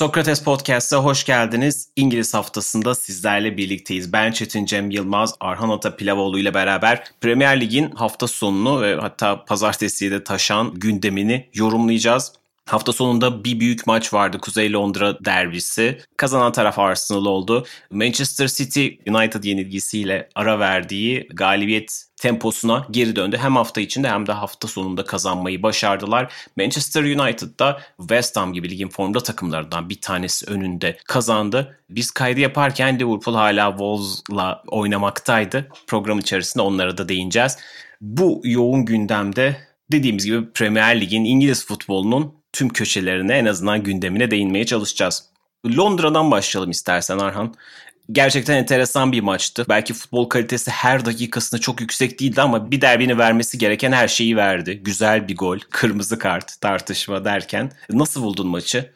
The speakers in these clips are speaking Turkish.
Sokrates Podcast'a hoş geldiniz. İngiliz haftasında sizlerle birlikteyiz. Ben Çetin Cem Yılmaz, Arhan Ata Pilavoğlu ile beraber Premier Lig'in hafta sonunu ve hatta pazartesiye de taşan gündemini yorumlayacağız. Hafta sonunda bir büyük maç vardı Kuzey Londra derbisi. Kazanan taraf Arsenal oldu. Manchester City United yenilgisiyle ara verdiği galibiyet temposuna geri döndü. Hem hafta içinde hem de hafta sonunda kazanmayı başardılar. Manchester United da West Ham gibi ligin formda takımlarından bir tanesi önünde kazandı. Biz kaydı yaparken Liverpool hala Wolves'la oynamaktaydı. Program içerisinde onlara da değineceğiz. Bu yoğun gündemde dediğimiz gibi Premier Lig'in İngiliz futbolunun tüm köşelerine en azından gündemine değinmeye çalışacağız. Londra'dan başlayalım istersen Arhan. Gerçekten enteresan bir maçtı. Belki futbol kalitesi her dakikasında çok yüksek değildi ama bir derbini vermesi gereken her şeyi verdi. Güzel bir gol, kırmızı kart, tartışma derken. Nasıl buldun maçı?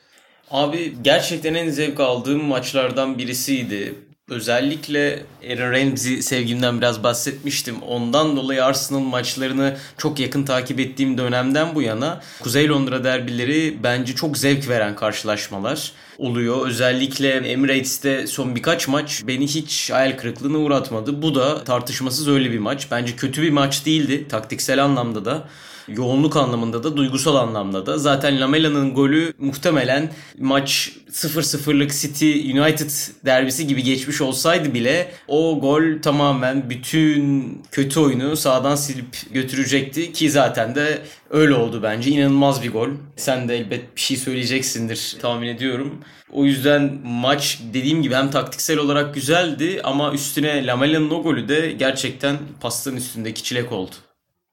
Abi gerçekten en zevk aldığım maçlardan birisiydi. Özellikle Aaron Ramsey sevgimden biraz bahsetmiştim. Ondan dolayı Arsenal maçlarını çok yakın takip ettiğim dönemden bu yana Kuzey Londra derbileri bence çok zevk veren karşılaşmalar oluyor. Özellikle Emirates'te son birkaç maç beni hiç hayal kırıklığına uğratmadı. Bu da tartışmasız öyle bir maç. Bence kötü bir maç değildi taktiksel anlamda da yoğunluk anlamında da duygusal anlamda da. Zaten Lamela'nın golü muhtemelen maç 0-0'lık City United derbisi gibi geçmiş olsaydı bile o gol tamamen bütün kötü oyunu sağdan silip götürecekti ki zaten de öyle oldu bence. İnanılmaz bir gol. Sen de elbet bir şey söyleyeceksindir tahmin ediyorum. O yüzden maç dediğim gibi hem taktiksel olarak güzeldi ama üstüne Lamela'nın o golü de gerçekten pastanın üstündeki çilek oldu.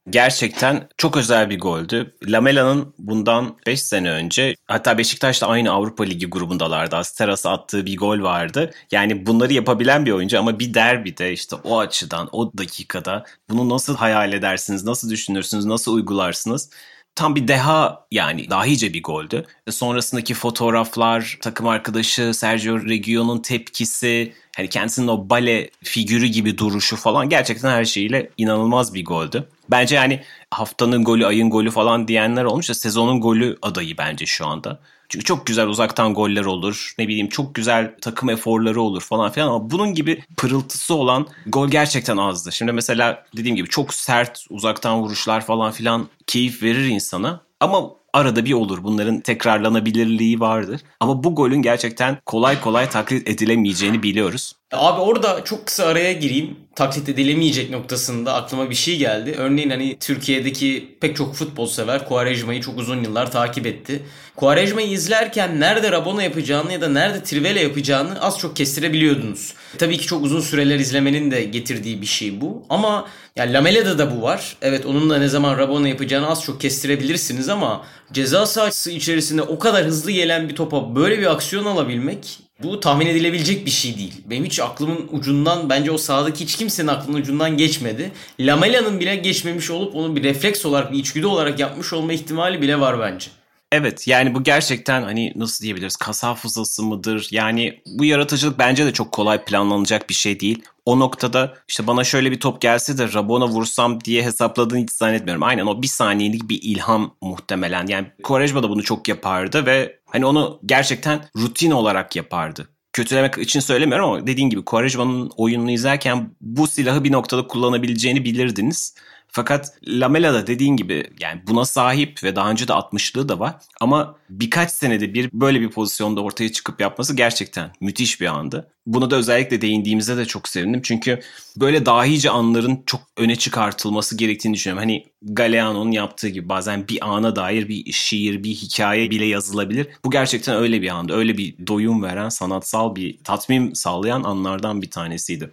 Gerçekten çok özel bir goldü. Lamela'nın bundan 5 sene önce hatta Beşiktaş'ta aynı Avrupa Ligi grubundalardı. Asteras attığı bir gol vardı. Yani bunları yapabilen bir oyuncu ama bir derbide işte o açıdan o dakikada bunu nasıl hayal edersiniz, nasıl düşünürsünüz, nasıl uygularsınız? Tam bir deha yani dahice bir goldü. Sonrasındaki fotoğraflar, takım arkadaşı Sergio Reguilon'un tepkisi, hani kendisinin o bale figürü gibi duruşu falan gerçekten her şeyiyle inanılmaz bir goldü. Bence yani haftanın golü, ayın golü falan diyenler olmuş da sezonun golü adayı bence şu anda. Çünkü çok güzel uzaktan goller olur. Ne bileyim çok güzel takım eforları olur falan filan ama bunun gibi pırıltısı olan gol gerçekten azdı. Şimdi mesela dediğim gibi çok sert uzaktan vuruşlar falan filan keyif verir insana. Ama arada bir olur. Bunların tekrarlanabilirliği vardır. Ama bu golün gerçekten kolay kolay taklit edilemeyeceğini biliyoruz. Abi orada çok kısa araya gireyim. Taklit edilemeyecek noktasında aklıma bir şey geldi. Örneğin hani Türkiye'deki pek çok futbol sever Quaresma'yı çok uzun yıllar takip etti. Quaresma'yı izlerken nerede Rabona yapacağını ya da nerede Trivela yapacağını az çok kestirebiliyordunuz. Tabii ki çok uzun süreler izlemenin de getirdiği bir şey bu. Ama ya Lamela'da da bu var. Evet onun da ne zaman Rabona yapacağını az çok kestirebilirsiniz ama ceza sahası içerisinde o kadar hızlı gelen bir topa böyle bir aksiyon alabilmek bu tahmin edilebilecek bir şey değil. Benim hiç aklımın ucundan bence o sahadaki hiç kimsenin aklının ucundan geçmedi. Lamela'nın bile geçmemiş olup onu bir refleks olarak bir içgüdü olarak yapmış olma ihtimali bile var bence. Evet yani bu gerçekten hani nasıl diyebiliriz kas hafızası mıdır? Yani bu yaratıcılık bence de çok kolay planlanacak bir şey değil. O noktada işte bana şöyle bir top gelse de Rabona vursam diye hesapladığını hiç zannetmiyorum. Aynen o bir saniyelik bir ilham muhtemelen. Yani Quaresma da bunu çok yapardı ve hani onu gerçekten rutin olarak yapardı kötülemek için söylemiyorum ama dediğin gibi Quaresma'nın oyununu izlerken bu silahı bir noktada kullanabileceğini bilirdiniz. Fakat Lamela da dediğin gibi yani buna sahip ve daha önce de 60'lığı da var. Ama birkaç senede bir böyle bir pozisyonda ortaya çıkıp yapması gerçekten müthiş bir andı. Buna da özellikle değindiğimizde de çok sevindim. Çünkü böyle dahice anların çok öne çıkartılması gerektiğini düşünüyorum. Hani Galeano'nun yaptığı gibi bazen bir ana dair bir şiir, bir hikaye bile yazılabilir. Bu gerçekten öyle bir anda, öyle bir doyum veren, sanatsal bir tatmin sağlayan anlardan bir tanesiydi.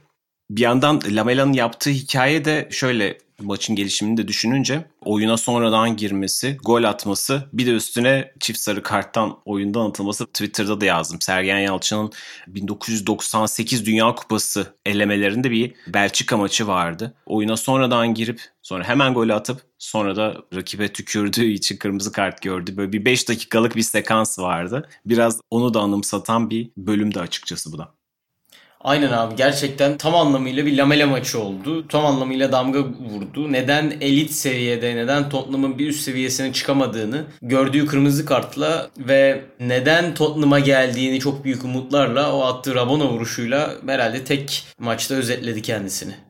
Bir yandan Lamela'nın yaptığı hikaye de şöyle maçın gelişimini de düşününce oyuna sonradan girmesi, gol atması bir de üstüne çift sarı karttan oyundan atılması Twitter'da da yazdım. Sergen Yalçın'ın 1998 Dünya Kupası elemelerinde bir Belçika maçı vardı. Oyuna sonradan girip sonra hemen golü atıp sonra da rakibe tükürdüğü için kırmızı kart gördü. Böyle bir 5 dakikalık bir sekans vardı. Biraz onu da anımsatan bir bölümde açıkçası bu da. Aynen abi gerçekten tam anlamıyla bir lamele maçı oldu. Tam anlamıyla damga vurdu. Neden elit seviyede, neden Tottenham'ın bir üst seviyesine çıkamadığını gördüğü kırmızı kartla ve neden Tottenham'a geldiğini çok büyük umutlarla o attığı Rabona vuruşuyla herhalde tek maçta özetledi kendisini.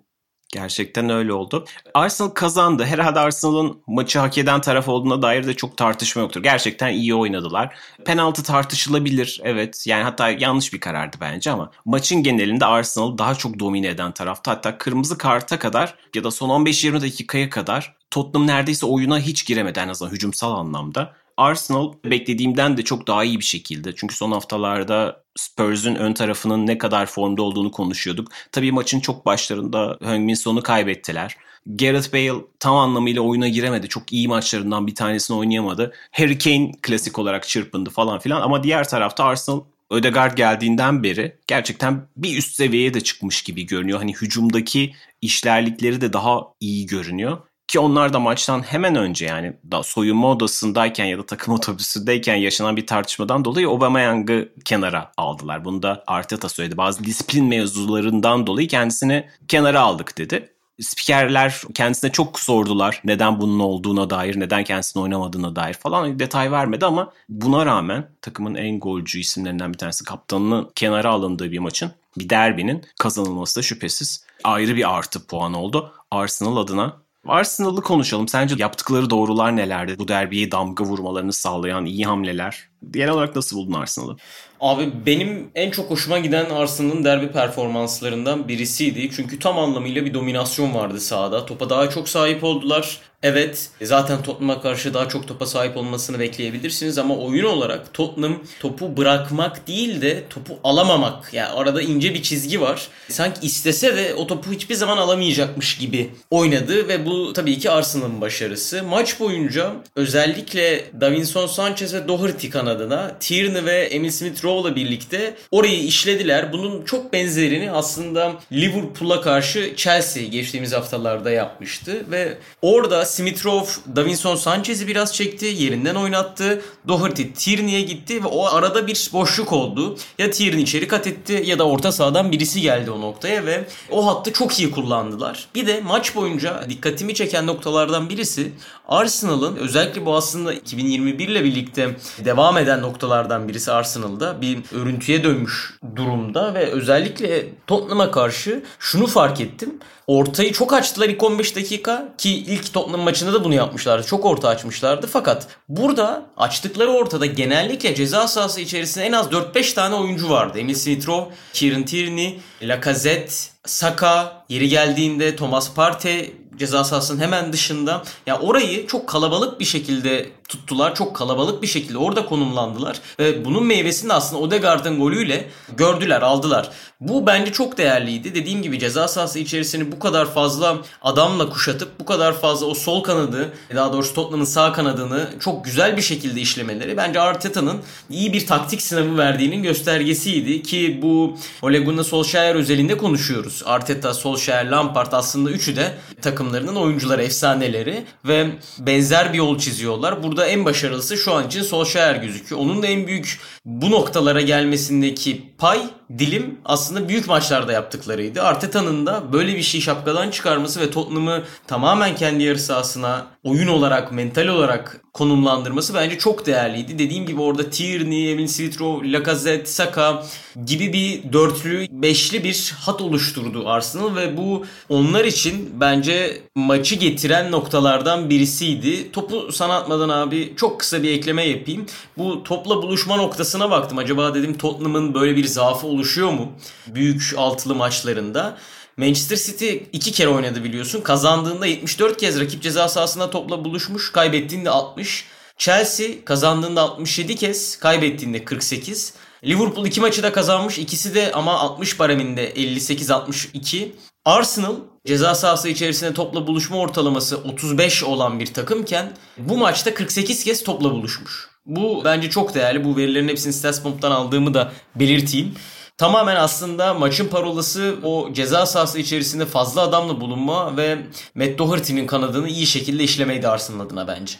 Gerçekten öyle oldu. Arsenal kazandı. Herhalde Arsenal'ın maçı hak eden taraf olduğuna dair de çok tartışma yoktur. Gerçekten iyi oynadılar. Penaltı tartışılabilir evet. Yani hatta yanlış bir karardı bence ama maçın genelinde Arsenal daha çok domine eden tarafta. Hatta kırmızı karta kadar ya da son 15-20 dakikaya kadar Tottenham neredeyse oyuna hiç giremedi en azından hücumsal anlamda. Arsenal beklediğimden de çok daha iyi bir şekilde. Çünkü son haftalarda Spurs'un ön tarafının ne kadar formda olduğunu konuşuyorduk. Tabii maçın çok başlarında Heung-Min Son'u kaybettiler. Gareth Bale tam anlamıyla oyuna giremedi. Çok iyi maçlarından bir tanesini oynayamadı. Harry Kane klasik olarak çırpındı falan filan. Ama diğer tarafta Arsenal Ödegaard geldiğinden beri gerçekten bir üst seviyeye de çıkmış gibi görünüyor. Hani hücumdaki işlerlikleri de daha iyi görünüyor. Ki onlar da maçtan hemen önce yani da soyunma odasındayken ya da takım otobüsündeyken yaşanan bir tartışmadan dolayı Aubameyang'ı kenara aldılar. Bunu da Arteta söyledi. Bazı disiplin mevzularından dolayı kendisini kenara aldık dedi. Spikerler kendisine çok sordular neden bunun olduğuna dair, neden kendisini oynamadığına dair falan detay vermedi ama buna rağmen takımın en golcü isimlerinden bir tanesi kaptanının kenara alındığı bir maçın, bir derbinin kazanılması da şüphesiz ayrı bir artı puan oldu. Arsenal adına Arsenal'ı konuşalım. Sence yaptıkları doğrular nelerdi? Bu derbiye damga vurmalarını sağlayan iyi hamleler. Genel olarak nasıl buldun Arsenal'ı? Abi benim en çok hoşuma giden Arsenal'ın derbi performanslarından birisiydi. Çünkü tam anlamıyla bir dominasyon vardı sahada. Topa daha çok sahip oldular. Evet zaten Tottenham'a karşı daha çok topa sahip olmasını bekleyebilirsiniz ama oyun olarak Tottenham topu bırakmak değil de topu alamamak. Yani arada ince bir çizgi var. Sanki istese de o topu hiçbir zaman alamayacakmış gibi oynadı ve bu tabii ki Arsenal'ın başarısı. Maç boyunca özellikle Davinson Sanchez ve Doherty kanadına Tierney ve Emil Smith Rowe'la birlikte orayı işlediler. Bunun çok benzerini aslında Liverpool'a karşı Chelsea geçtiğimiz haftalarda yapmıştı ve orada Smith Rowe Davinson Sanchez'i biraz çekti. Yerinden oynattı. Doherty Tierney'e gitti ve o arada bir boşluk oldu. Ya Tierney içeri kat etti ya da orta sahadan birisi geldi o noktaya ve o hattı çok iyi kullandılar. Bir de maç boyunca dikkatimi çeken noktalardan birisi Arsenal'ın özellikle bu aslında 2021 ile birlikte devam eden noktalardan birisi Arsenal'da bir örüntüye dönmüş durumda ve özellikle Tottenham'a karşı şunu fark ettim. Ortayı çok açtılar ilk 15 dakika ki ilk Tottenham maçında da bunu yapmışlardı. Çok orta açmışlardı fakat burada açtıkları ortada genellikle ceza sahası içerisinde en az 4-5 tane oyuncu vardı. Emil Smith Rowe, Kieran Tierney, Lacazette, Saka, yeri geldiğinde Thomas Partey ceza sahasının hemen dışında. Ya orayı çok kalabalık bir şekilde tuttular. Çok kalabalık bir şekilde orada konumlandılar. Ve bunun meyvesini aslında Odegaard'ın golüyle gördüler, aldılar. Bu bence çok değerliydi. Dediğim gibi ceza sahası içerisini bu kadar fazla adamla kuşatıp bu kadar fazla o sol kanadı, daha doğrusu Tottenham'ın sağ kanadını çok güzel bir şekilde işlemeleri bence Arteta'nın iyi bir taktik sınavı verdiğinin göstergesiydi ki bu Ole Gunnar Solskjaer özelinde konuşuyoruz. Arteta, Solskjaer, Lampard aslında üçü de takımlarının oyuncuları, efsaneleri ve benzer bir yol çiziyorlar. Burada en başarılısı şu an için Solskjaer gözüküyor. Onun da en büyük bu noktalara gelmesindeki pay dilim aslında büyük maçlarda yaptıklarıydı. Arteta'nın da böyle bir şey şapkadan çıkarması ve Tottenham'ı tamamen kendi yarı sahasına oyun olarak, mental olarak konumlandırması bence çok değerliydi. Dediğim gibi orada Tierney, Smith Rowe, Lacazette, Saka gibi bir dörtlü, beşli bir hat oluşturdu Arsenal ve bu onlar için bence maçı getiren noktalardan birisiydi. Topu sana atmadan abi çok kısa bir ekleme yapayım. Bu topla buluşma noktasına baktım. Acaba dedim Tottenham'ın böyle bir zaafı oluşuyor mu? Büyük altılı maçlarında. Manchester City iki kere oynadı biliyorsun. Kazandığında 74 kez rakip ceza sahasında topla buluşmuş. Kaybettiğinde 60. Chelsea kazandığında 67 kez, kaybettiğinde 48. Liverpool iki maçı da kazanmış. İkisi de ama 60 paraminde 58-62. Arsenal ceza sahası içerisinde topla buluşma ortalaması 35 olan bir takımken bu maçta 48 kez topla buluşmuş. Bu bence çok değerli. Bu verilerin hepsini Statsbomb'dan aldığımı da belirteyim. Tamamen aslında maçın parolası o ceza sahası içerisinde fazla adamla bulunma ve Matt Doherty'nin kanadını iyi şekilde işlemeydi Arsenal adına bence.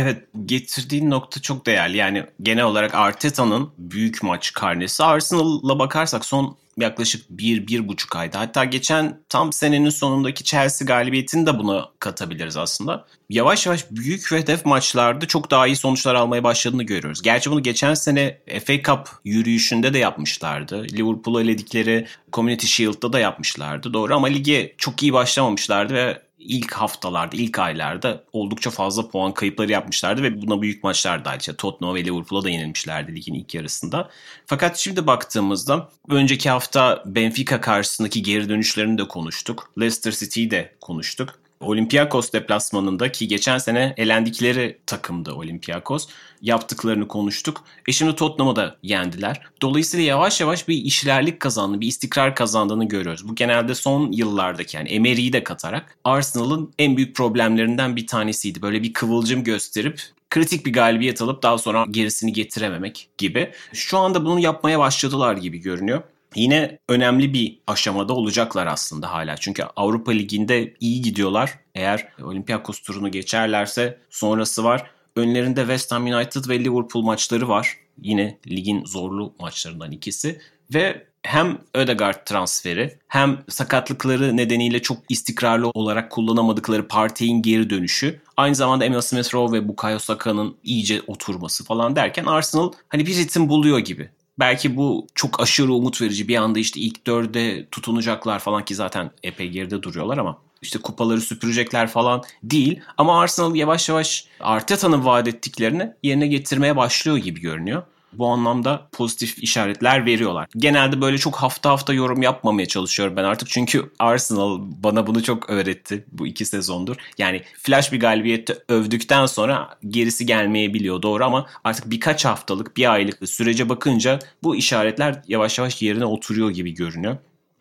Evet getirdiğin nokta çok değerli. Yani genel olarak Arteta'nın büyük maç karnesi. Arsenal'la bakarsak son yaklaşık bir, bir buçuk ayda. Hatta geçen tam senenin sonundaki Chelsea galibiyetini de buna katabiliriz aslında. Yavaş yavaş büyük ve hedef maçlarda çok daha iyi sonuçlar almaya başladığını görüyoruz. Gerçi bunu geçen sene FA Cup yürüyüşünde de yapmışlardı. Liverpool'a eledikleri Community Shield'da da yapmışlardı. Doğru ama lige çok iyi başlamamışlardı ve ilk haftalarda, ilk aylarda oldukça fazla puan kayıpları yapmışlardı ve buna büyük maçlar dahil. İşte Tottenham ve Liverpool'a da yenilmişlerdi ligin ilk yarısında. Fakat şimdi baktığımızda önceki hafta Benfica karşısındaki geri dönüşlerini de konuştuk. Leicester City'yi de konuştuk. Olympiakos deplasmanında ki geçen sene elendikleri takımdı Olympiakos. Yaptıklarını konuştuk. E şimdi Tottenham'ı da yendiler. Dolayısıyla yavaş yavaş bir işlerlik kazandı, bir istikrar kazandığını görüyoruz. Bu genelde son yıllardaki yani Emery'i de katarak Arsenal'ın en büyük problemlerinden bir tanesiydi. Böyle bir kıvılcım gösterip kritik bir galibiyet alıp daha sonra gerisini getirememek gibi. Şu anda bunu yapmaya başladılar gibi görünüyor. Yine önemli bir aşamada olacaklar aslında hala. Çünkü Avrupa Ligi'nde iyi gidiyorlar. Eğer Olympiakos turunu geçerlerse sonrası var. Önlerinde West Ham United ve Liverpool maçları var. Yine ligin zorlu maçlarından ikisi. Ve hem Ödegaard transferi hem sakatlıkları nedeniyle çok istikrarlı olarak kullanamadıkları Partey'in geri dönüşü. Aynı zamanda Emil Smith Rowe ve Bukayo Saka'nın iyice oturması falan derken Arsenal hani bir ritim buluyor gibi. Belki bu çok aşırı umut verici bir anda işte ilk dörde tutunacaklar falan ki zaten epey geride duruyorlar ama işte kupaları süpürecekler falan değil. Ama Arsenal yavaş yavaş Arteta'nın vaat ettiklerini yerine getirmeye başlıyor gibi görünüyor bu anlamda pozitif işaretler veriyorlar. Genelde böyle çok hafta hafta yorum yapmamaya çalışıyorum ben artık çünkü Arsenal bana bunu çok öğretti bu iki sezondur. Yani flash bir galibiyette övdükten sonra gerisi gelmeyebiliyor doğru ama artık birkaç haftalık bir aylık sürece bakınca bu işaretler yavaş yavaş yerine oturuyor gibi görünüyor.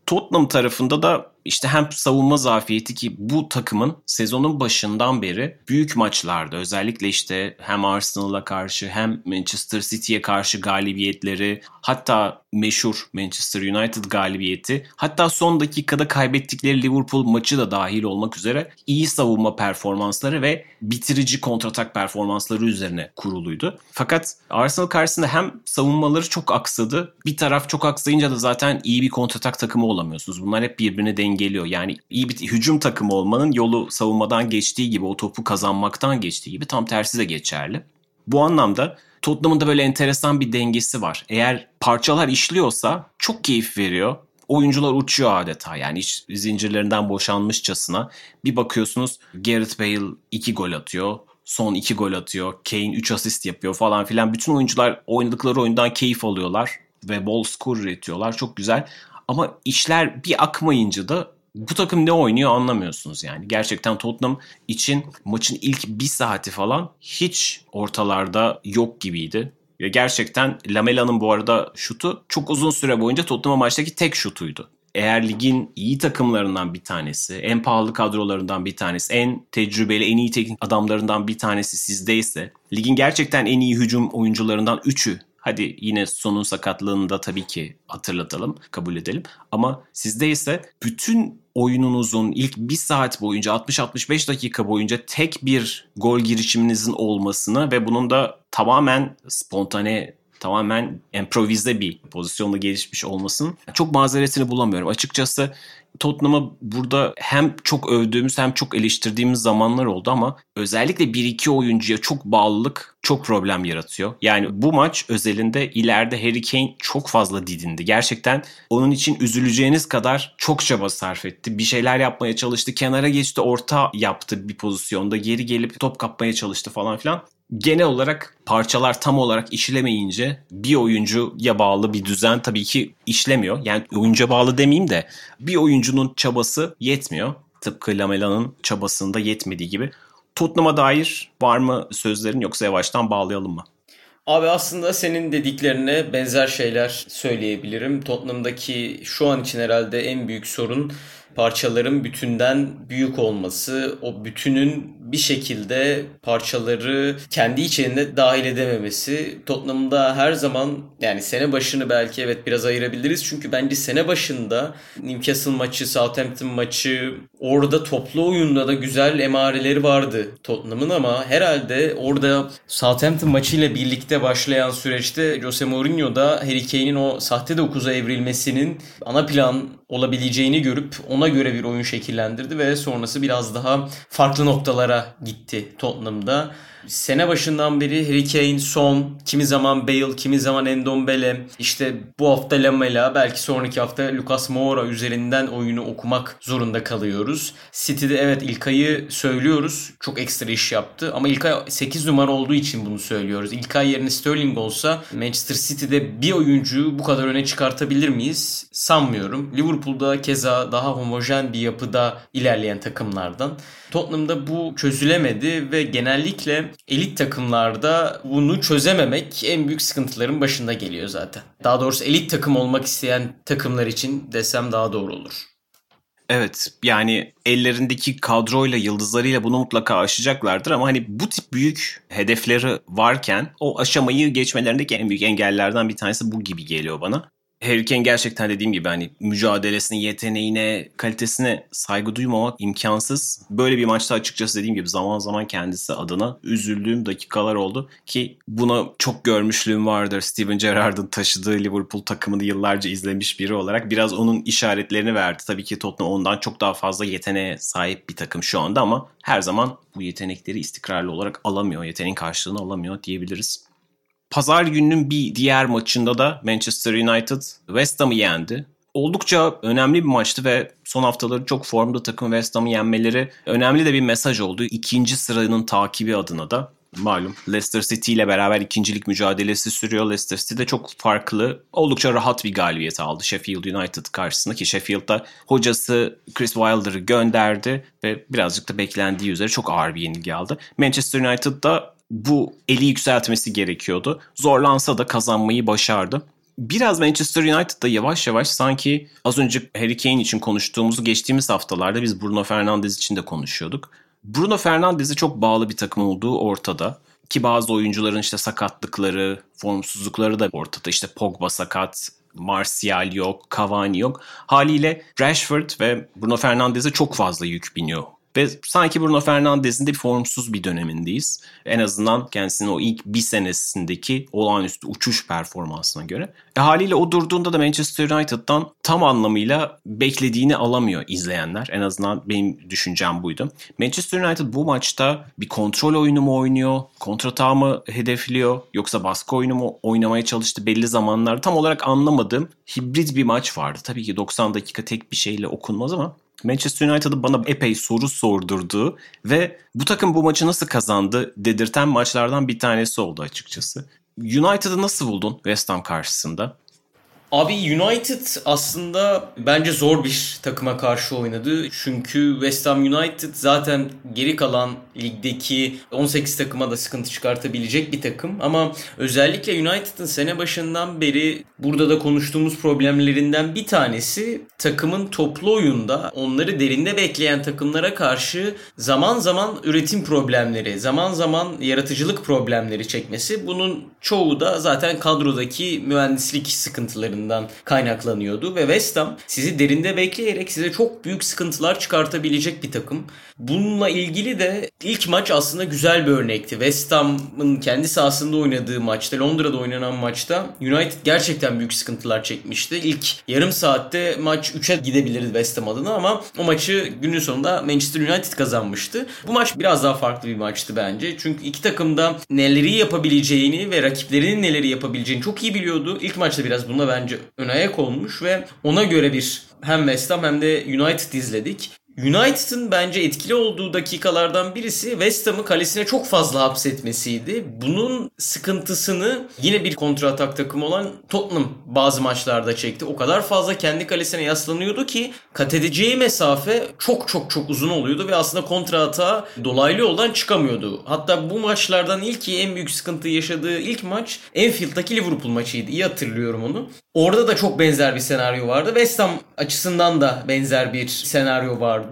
Tottenham tarafında da işte hem savunma zafiyeti ki bu takımın sezonun başından beri büyük maçlarda özellikle işte hem Arsenal'a karşı hem Manchester City'ye karşı galibiyetleri hatta meşhur Manchester United galibiyeti hatta son dakikada kaybettikleri Liverpool maçı da dahil olmak üzere iyi savunma performansları ve bitirici kontratak performansları üzerine kuruluydu. Fakat Arsenal karşısında hem savunmaları çok aksadı bir taraf çok aksayınca da zaten iyi bir kontratak takımı olamıyorsunuz. Bunlar hep birbirine dengeli geliyor. Yani iyi bir hücum takımı olmanın yolu savunmadan geçtiği gibi o topu kazanmaktan geçtiği gibi tam tersi de geçerli. Bu anlamda Tottenham'ın da böyle enteresan bir dengesi var. Eğer parçalar işliyorsa çok keyif veriyor. Oyuncular uçuyor adeta yani iş zincirlerinden boşanmışçasına. Bir bakıyorsunuz Gareth Bale 2 gol atıyor. Son 2 gol atıyor. Kane 3 asist yapıyor falan filan. Bütün oyuncular oynadıkları oyundan keyif alıyorlar. Ve bol skor üretiyorlar. Çok güzel. Ama işler bir akmayınca da bu takım ne oynuyor anlamıyorsunuz yani. Gerçekten Tottenham için maçın ilk bir saati falan hiç ortalarda yok gibiydi. Ve gerçekten Lamela'nın bu arada şutu çok uzun süre boyunca Tottenham maçtaki tek şutuydu. Eğer ligin iyi takımlarından bir tanesi, en pahalı kadrolarından bir tanesi, en tecrübeli, en iyi teknik adamlarından bir tanesi sizdeyse, ligin gerçekten en iyi hücum oyuncularından üçü Hadi yine sonun sakatlığını da tabii ki hatırlatalım, kabul edelim. Ama sizde ise bütün oyununuzun ilk bir saat boyunca 60-65 dakika boyunca tek bir gol girişiminizin olmasını ve bunun da tamamen spontane tamamen improvize bir pozisyonda gelişmiş olmasının çok mazeretini bulamıyorum. Açıkçası Tottenham'ı burada hem çok övdüğümüz hem çok eleştirdiğimiz zamanlar oldu ama özellikle bir iki oyuncuya çok bağlılık çok problem yaratıyor. Yani bu maç özelinde ileride Harry Kane çok fazla didindi. Gerçekten onun için üzüleceğiniz kadar çok çaba sarf etti. Bir şeyler yapmaya çalıştı. Kenara geçti, orta yaptı bir pozisyonda. Geri gelip top kapmaya çalıştı falan filan genel olarak parçalar tam olarak işlemeyince bir oyuncuya bağlı bir düzen tabii ki işlemiyor. Yani oyuncuya bağlı demeyeyim de bir oyuncunun çabası yetmiyor. Tıpkı Lamela'nın çabasında yetmediği gibi. Tottenham'a dair var mı sözlerin yoksa yavaştan bağlayalım mı? Abi aslında senin dediklerine benzer şeyler söyleyebilirim. Tottenham'daki şu an için herhalde en büyük sorun parçaların bütünden büyük olması, o bütünün bir şekilde parçaları kendi içinde dahil edememesi. Tottenham'da her zaman yani sene başını belki evet biraz ayırabiliriz. Çünkü bence sene başında Newcastle maçı, Southampton maçı orada toplu oyunda da güzel emareleri vardı Tottenham'ın ama herhalde orada Southampton maçıyla birlikte başlayan süreçte Jose Mourinho da Harry Kane'in o sahte dokuza evrilmesinin ana plan olabileceğini görüp ona göre bir oyun şekillendirdi ve sonrası biraz daha farklı noktalara gitti Tottenham'da. Sene başından beri Harry Kane, Son, kimi zaman Bale, kimi zaman Endombele, işte bu hafta Lamela, belki sonraki hafta Lucas Moura üzerinden oyunu okumak zorunda kalıyoruz. City'de evet İlkay'ı söylüyoruz. Çok ekstra iş yaptı ama İlkay 8 numara olduğu için bunu söylüyoruz. İlkay yerine Sterling olsa Manchester City'de bir oyuncuyu bu kadar öne çıkartabilir miyiz? Sanmıyorum. Liverpool'da keza daha homojen bir yapıda ilerleyen takımlardan. Tottenham'da bu çözülemedi ve genellikle elit takımlarda bunu çözememek en büyük sıkıntıların başında geliyor zaten. Daha doğrusu elit takım olmak isteyen takımlar için desem daha doğru olur. Evet yani ellerindeki kadroyla yıldızlarıyla bunu mutlaka aşacaklardır ama hani bu tip büyük hedefleri varken o aşamayı geçmelerindeki en büyük engellerden bir tanesi bu gibi geliyor bana. Harry Kane gerçekten dediğim gibi hani mücadelesine, yeteneğine, kalitesine saygı duymamak imkansız. Böyle bir maçta açıkçası dediğim gibi zaman zaman kendisi adına üzüldüğüm dakikalar oldu ki buna çok görmüşlüğüm vardır. Steven Gerrard'ın taşıdığı Liverpool takımını yıllarca izlemiş biri olarak biraz onun işaretlerini verdi. Tabii ki Tottenham ondan çok daha fazla yeteneğe sahip bir takım şu anda ama her zaman bu yetenekleri istikrarlı olarak alamıyor. Yeteneğin karşılığını alamıyor diyebiliriz. Pazar gününün bir diğer maçında da Manchester United West Ham'ı yendi. Oldukça önemli bir maçtı ve son haftaları çok formda takım West Ham'ı yenmeleri önemli de bir mesaj oldu. İkinci sıranın takibi adına da malum Leicester City ile beraber ikincilik mücadelesi sürüyor. Leicester City de çok farklı, oldukça rahat bir galibiyet aldı Sheffield United karşısında ki Sheffield'da hocası Chris Wilder'ı gönderdi ve birazcık da beklendiği üzere çok ağır bir yenilgi aldı. Manchester United'da bu eli yükseltmesi gerekiyordu. Zorlansa da kazanmayı başardı. Biraz Manchester United'da yavaş yavaş sanki az önce Harry Kane için konuştuğumuzu geçtiğimiz haftalarda biz Bruno Fernandes için de konuşuyorduk. Bruno Fernandes'e çok bağlı bir takım olduğu ortada. Ki bazı oyuncuların işte sakatlıkları, formsuzlukları da ortada. İşte Pogba sakat, Martial yok, Cavani yok. Haliyle Rashford ve Bruno Fernandes'e çok fazla yük biniyor ve sanki Bruno Fernandes'in de formsuz bir dönemindeyiz. En azından kendisinin o ilk bir senesindeki olağanüstü uçuş performansına göre. E haliyle o durduğunda da Manchester United'dan tam anlamıyla beklediğini alamıyor izleyenler. En azından benim düşüncem buydu. Manchester United bu maçta bir kontrol oyunu mu oynuyor? Kontratağı mı hedefliyor? Yoksa baskı oyunu mu oynamaya çalıştı belli zamanlar? Tam olarak anlamadığım hibrit bir maç vardı. Tabii ki 90 dakika tek bir şeyle okunmaz ama Manchester United'ı bana epey soru sordurdu ve bu takım bu maçı nasıl kazandı dedirten maçlardan bir tanesi oldu açıkçası. United'ı nasıl buldun West Ham karşısında? Abi United aslında bence zor bir takıma karşı oynadı. Çünkü West Ham United zaten geri kalan ligdeki 18 takıma da sıkıntı çıkartabilecek bir takım. Ama özellikle United'ın sene başından beri burada da konuştuğumuz problemlerinden bir tanesi takımın toplu oyunda onları derinde bekleyen takımlara karşı zaman zaman üretim problemleri, zaman zaman yaratıcılık problemleri çekmesi. Bunun çoğu da zaten kadrodaki mühendislik sıkıntıları oyunlarından kaynaklanıyordu ve West Ham sizi derinde bekleyerek size çok büyük sıkıntılar çıkartabilecek bir takım. Bununla ilgili de ilk maç aslında güzel bir örnekti. West Ham'ın kendi sahasında oynadığı maçta, Londra'da oynanan maçta United gerçekten büyük sıkıntılar çekmişti. İlk yarım saatte maç 3'e gidebilirdi West Ham adına ama o maçı günün sonunda Manchester United kazanmıştı. Bu maç biraz daha farklı bir maçtı bence. Çünkü iki takım da neleri yapabileceğini ve rakiplerinin neleri yapabileceğini çok iyi biliyordu. İlk maçta biraz buna bence ön ayak olmuş ve ona göre bir hem West Ham hem de United izledik. United'ın bence etkili olduğu dakikalardan birisi West Ham'ı kalesine çok fazla hapsetmesiydi. Bunun sıkıntısını yine bir kontratak takımı olan Tottenham bazı maçlarda çekti. O kadar fazla kendi kalesine yaslanıyordu ki kat edeceği mesafe çok çok çok uzun oluyordu ve aslında kontrata dolaylı yoldan çıkamıyordu. Hatta bu maçlardan ilki en büyük sıkıntı yaşadığı ilk maç Enfield'daki Liverpool maçıydı. İyi hatırlıyorum onu. Orada da çok benzer bir senaryo vardı. West Ham açısından da benzer bir senaryo vardı.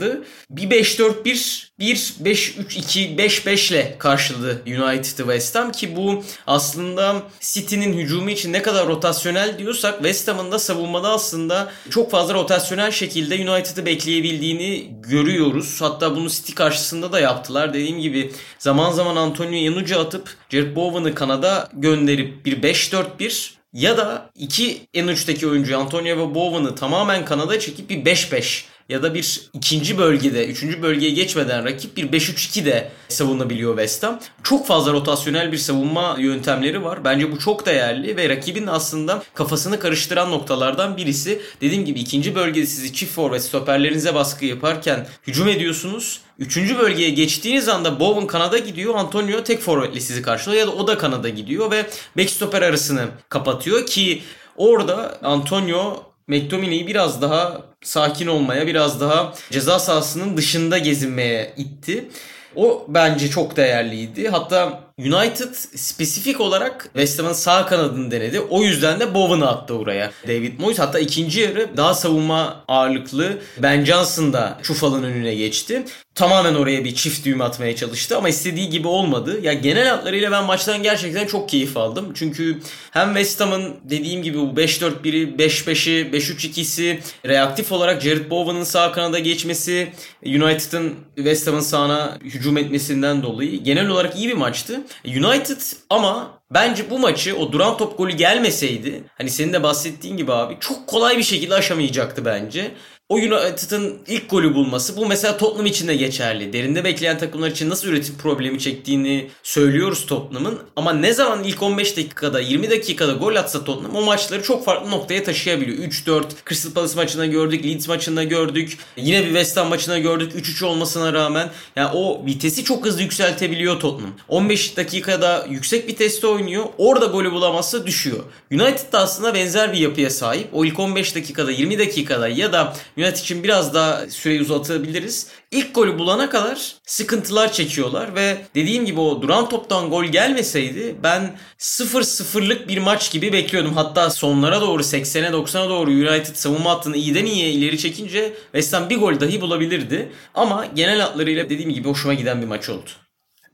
Bir 5-4-1, bir 5-3-2, 5-5 ile karşıladı United'ı West Ham ki bu aslında City'nin hücumu için ne kadar rotasyonel diyorsak West Ham'ın da savunmada aslında çok fazla rotasyonel şekilde United'ı bekleyebildiğini görüyoruz. Hatta bunu City karşısında da yaptılar. Dediğim gibi zaman zaman Antonio Yanucci atıp Jared Bowen'ı kanada gönderip bir 5-4-1 ya da iki en uçtaki oyuncu Antonio ve Bowen'ı tamamen kanada çekip bir 5-5 ya da bir ikinci bölgede, üçüncü bölgeye geçmeden rakip bir 5-3-2 de savunabiliyor West Ham. Çok fazla rotasyonel bir savunma yöntemleri var. Bence bu çok değerli ve rakibin aslında kafasını karıştıran noktalardan birisi. Dediğim gibi ikinci bölgede sizi çift forvet stoperlerinize baskı yaparken hücum ediyorsunuz. Üçüncü bölgeye geçtiğiniz anda Bowen kanada gidiyor. Antonio tek forvetle sizi karşılıyor ya da o da kanada gidiyor ve backstopper arasını kapatıyor ki orada Antonio McTominay'i biraz daha sakin olmaya, biraz daha ceza sahasının dışında gezinmeye itti. O bence çok değerliydi. Hatta United spesifik olarak West Ham'ın sağ kanadını denedi. O yüzden de Bowen'ı attı oraya. David Moyes hatta ikinci yarı daha savunma ağırlıklı Ben Johnson da Çufal'ın önüne geçti. Tamamen oraya bir çift düğüm atmaya çalıştı ama istediği gibi olmadı. Ya genel hatlarıyla ben maçtan gerçekten çok keyif aldım. Çünkü hem West Ham'ın dediğim gibi bu 5-4-1'i, 5-5'i, 5-3-2'si, reaktif olarak Jared Bowen'ın sağ kanada geçmesi, United'ın West Ham'ın sağına hücum etmesinden dolayı genel olarak iyi bir maçtı. United ama bence bu maçı o duran top golü gelmeseydi hani senin de bahsettiğin gibi abi çok kolay bir şekilde aşamayacaktı bence o United'ın ilk golü bulması bu mesela Tottenham için de geçerli. Derinde bekleyen takımlar için nasıl üretim problemi çektiğini söylüyoruz Tottenham'ın. Ama ne zaman ilk 15 dakikada 20 dakikada gol atsa Tottenham o maçları çok farklı noktaya taşıyabiliyor. 3-4 Crystal Palace maçında gördük, Leeds maçında gördük. Yine bir West Ham maçında gördük 3-3 olmasına rağmen. Yani o vitesi çok hızlı yükseltebiliyor Tottenham. 15 dakikada yüksek viteste oynuyor. Orada golü bulamazsa düşüyor. United da aslında benzer bir yapıya sahip. O ilk 15 dakikada 20 dakikada ya da United için biraz daha süreyi uzatabiliriz. İlk golü bulana kadar sıkıntılar çekiyorlar ve dediğim gibi o duran toptan gol gelmeseydi ben 0-0'lık bir maç gibi bekliyordum. Hatta sonlara doğru 80'e 90'a doğru United savunma hattını iyiden iyiye ileri çekince West Ham bir gol dahi bulabilirdi. Ama genel hatlarıyla dediğim gibi hoşuma giden bir maç oldu.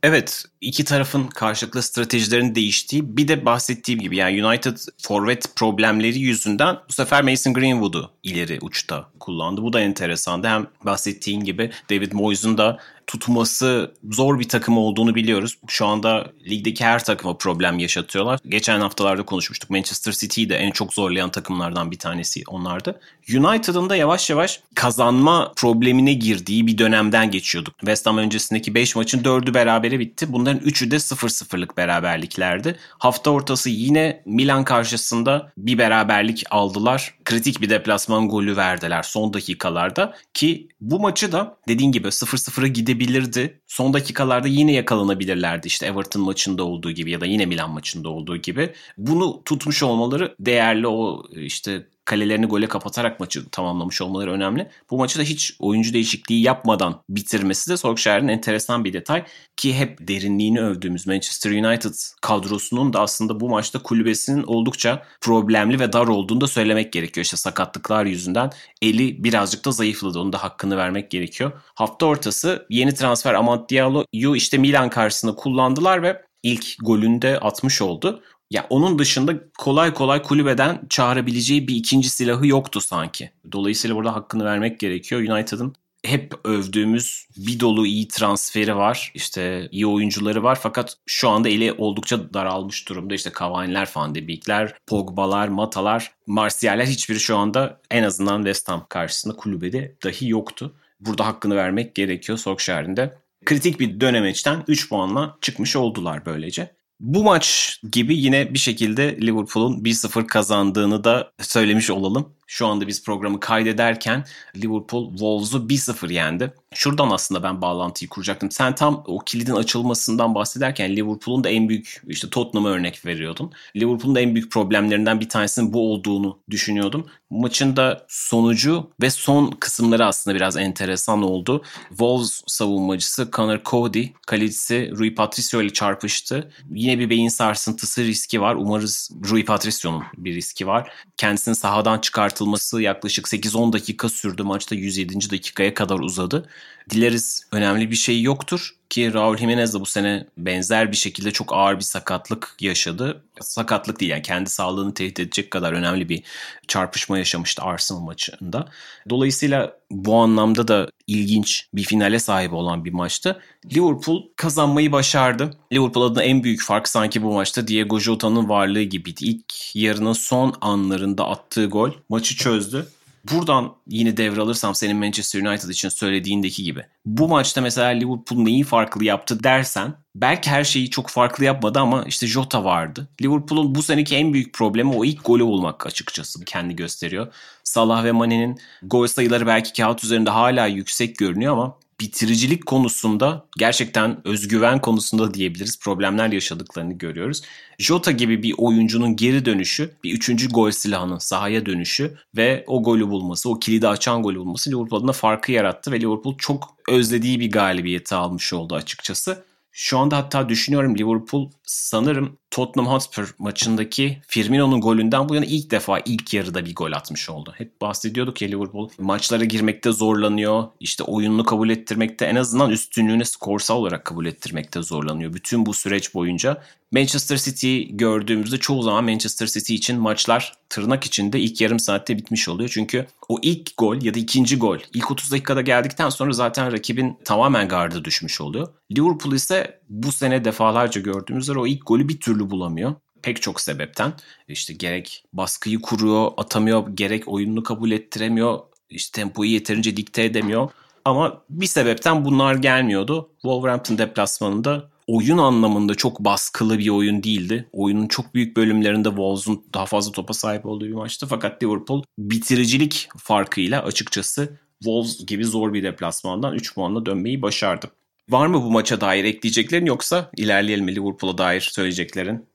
Evet iki tarafın karşılıklı stratejilerin değiştiği bir de bahsettiğim gibi yani United forvet problemleri yüzünden bu sefer Mason Greenwood'u ileri uçta kullandı. Bu da enteresandı. Hem bahsettiğin gibi David Moyes'un da tutması zor bir takım olduğunu biliyoruz. Şu anda ligdeki her takıma problem yaşatıyorlar. Geçen haftalarda konuşmuştuk. Manchester City'yi de en çok zorlayan takımlardan bir tanesi onlardı. United'ın da yavaş yavaş kazanma problemine girdiği bir dönemden geçiyorduk. West Ham öncesindeki 5 maçın 4'ü berabere bitti. Bunların 3'ü de 0-0'lık beraberliklerdi. Hafta ortası yine Milan karşısında bir beraberlik aldılar. Kritik bir deplasman golü verdiler son dakikalarda ki bu maçı da dediğin gibi 0-0'a gidebilirdi. Son dakikalarda yine yakalanabilirlerdi işte Everton maçında olduğu gibi ya da yine Milan maçında olduğu gibi. Bunu tutmuş olmaları değerli o işte kalelerini gole kapatarak maçı tamamlamış olmaları önemli. Bu maçı da hiç oyuncu değişikliği yapmadan bitirmesi de Solskjaer'in enteresan bir detay ki hep derinliğini övdüğümüz Manchester United kadrosunun da aslında bu maçta kulübesinin oldukça problemli ve dar olduğunu da söylemek gerekiyor. İşte sakatlıklar yüzünden eli birazcık da zayıfladı. Onun da hakkını vermek gerekiyor. Hafta ortası yeni transfer Amad Diallo'yu işte Milan karşısında kullandılar ve ilk golünde atmış oldu. Ya onun dışında kolay kolay kulübeden çağırabileceği bir ikinci silahı yoktu sanki. Dolayısıyla burada hakkını vermek gerekiyor. United'ın hep övdüğümüz bir dolu iyi transferi var. İşte iyi oyuncuları var fakat şu anda eli oldukça daralmış durumda. İşte Cavani'ler, Van de Beek'ler, Pogba'lar, Mata'lar, Martial'ler hiçbiri şu anda en azından West Ham karşısında kulübede dahi yoktu. Burada hakkını vermek gerekiyor Solskjaer'in de. Kritik bir dönemeçten 3 puanla çıkmış oldular böylece. Bu maç gibi yine bir şekilde Liverpool'un 1-0 kazandığını da söylemiş olalım. Şu anda biz programı kaydederken Liverpool Wolves'u 1-0 yendi. Şuradan aslında ben bağlantıyı kuracaktım. Sen tam o kilidin açılmasından bahsederken Liverpool'un da en büyük işte Tottenham'a örnek veriyordun. Liverpool'un da en büyük problemlerinden bir tanesinin bu olduğunu düşünüyordum. Maçın da sonucu ve son kısımları aslında biraz enteresan oldu. Wolves savunmacısı Connor Cody, kalecisi Rui Patricio ile çarpıştı. Yine bir beyin sarsıntısı riski var. Umarız Rui Patricio'nun bir riski var. Kendisinin sahadan çıkartılması yaklaşık 8-10 dakika sürdü. Maçta 107. dakikaya kadar uzadı. Dileriz önemli bir şey yoktur ki Raul Jimenez de bu sene benzer bir şekilde çok ağır bir sakatlık yaşadı. Sakatlık değil yani kendi sağlığını tehdit edecek kadar önemli bir çarpışma yaşamıştı Arsenal maçında. Dolayısıyla bu anlamda da ilginç bir finale sahip olan bir maçtı. Liverpool kazanmayı başardı. Liverpool adına en büyük fark sanki bu maçta Diego Jota'nın varlığı gibiydi. İlk yarının son anlarında attığı gol maçı çözdü. Buradan yine devralırsam senin Manchester United için söylediğindeki gibi. Bu maçta mesela Liverpool neyi farklı yaptı dersen belki her şeyi çok farklı yapmadı ama işte Jota vardı. Liverpool'un bu seneki en büyük problemi o ilk golü bulmak açıkçası kendi gösteriyor. Salah ve Mane'nin gol sayıları belki kağıt üzerinde hala yüksek görünüyor ama bitiricilik konusunda gerçekten özgüven konusunda diyebiliriz problemler yaşadıklarını görüyoruz. Jota gibi bir oyuncunun geri dönüşü, bir üçüncü gol silahının sahaya dönüşü ve o golü bulması, o kilidi açan golü bulması Liverpool adına farkı yarattı ve Liverpool çok özlediği bir galibiyeti almış oldu açıkçası. Şu anda hatta düşünüyorum Liverpool sanırım Tottenham Hotspur maçındaki Firmino'nun golünden bu yana ilk defa ilk yarıda bir gol atmış oldu. Hep bahsediyorduk ya Liverpool maçlara girmekte zorlanıyor. İşte oyununu kabul ettirmekte en azından üstünlüğünü skorsal olarak kabul ettirmekte zorlanıyor. Bütün bu süreç boyunca Manchester City gördüğümüzde çoğu zaman Manchester City için maçlar tırnak içinde ilk yarım saatte bitmiş oluyor. Çünkü o ilk gol ya da ikinci gol ilk 30 dakikada geldikten sonra zaten rakibin tamamen gardı düşmüş oluyor. Liverpool ise bu sene defalarca gördüğümüz üzere o ilk golü bir türlü bulamıyor pek çok sebepten. İşte gerek baskıyı kuruyor, atamıyor, gerek oyununu kabul ettiremiyor, işte tempoyu yeterince dikte edemiyor. Ama bir sebepten bunlar gelmiyordu. Wolverhampton deplasmanında oyun anlamında çok baskılı bir oyun değildi. Oyunun çok büyük bölümlerinde Wolves'un daha fazla topa sahip olduğu bir maçtı. Fakat Liverpool bitiricilik farkıyla açıkçası Wolves gibi zor bir deplasmandan 3 puanla dönmeyi başardı. Var mı bu maça dair ekleyeceklerin yoksa ilerleyelim mi Liverpool'a dair söyleyeceklerin?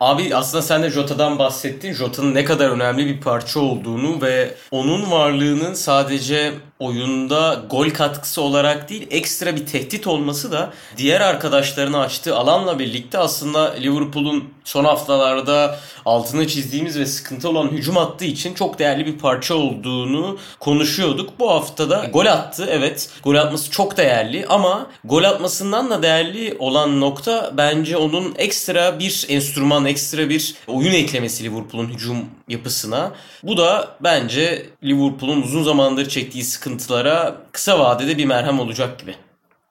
Abi aslında sen de Jota'dan bahsettin. Jota'nın ne kadar önemli bir parça olduğunu ve onun varlığının sadece oyunda gol katkısı olarak değil ekstra bir tehdit olması da diğer arkadaşlarını açtığı alanla birlikte aslında Liverpool'un son haftalarda altını çizdiğimiz ve sıkıntı olan hücum attığı için çok değerli bir parça olduğunu konuşuyorduk. Bu haftada gol attı evet gol atması çok değerli ama gol atmasından da değerli olan nokta bence onun ekstra bir enstrüman ekstra bir oyun eklemesi Liverpool'un hücum yapısına. Bu da bence Liverpool'un uzun zamandır çektiği sıkıntılara kısa vadede bir merhem olacak gibi.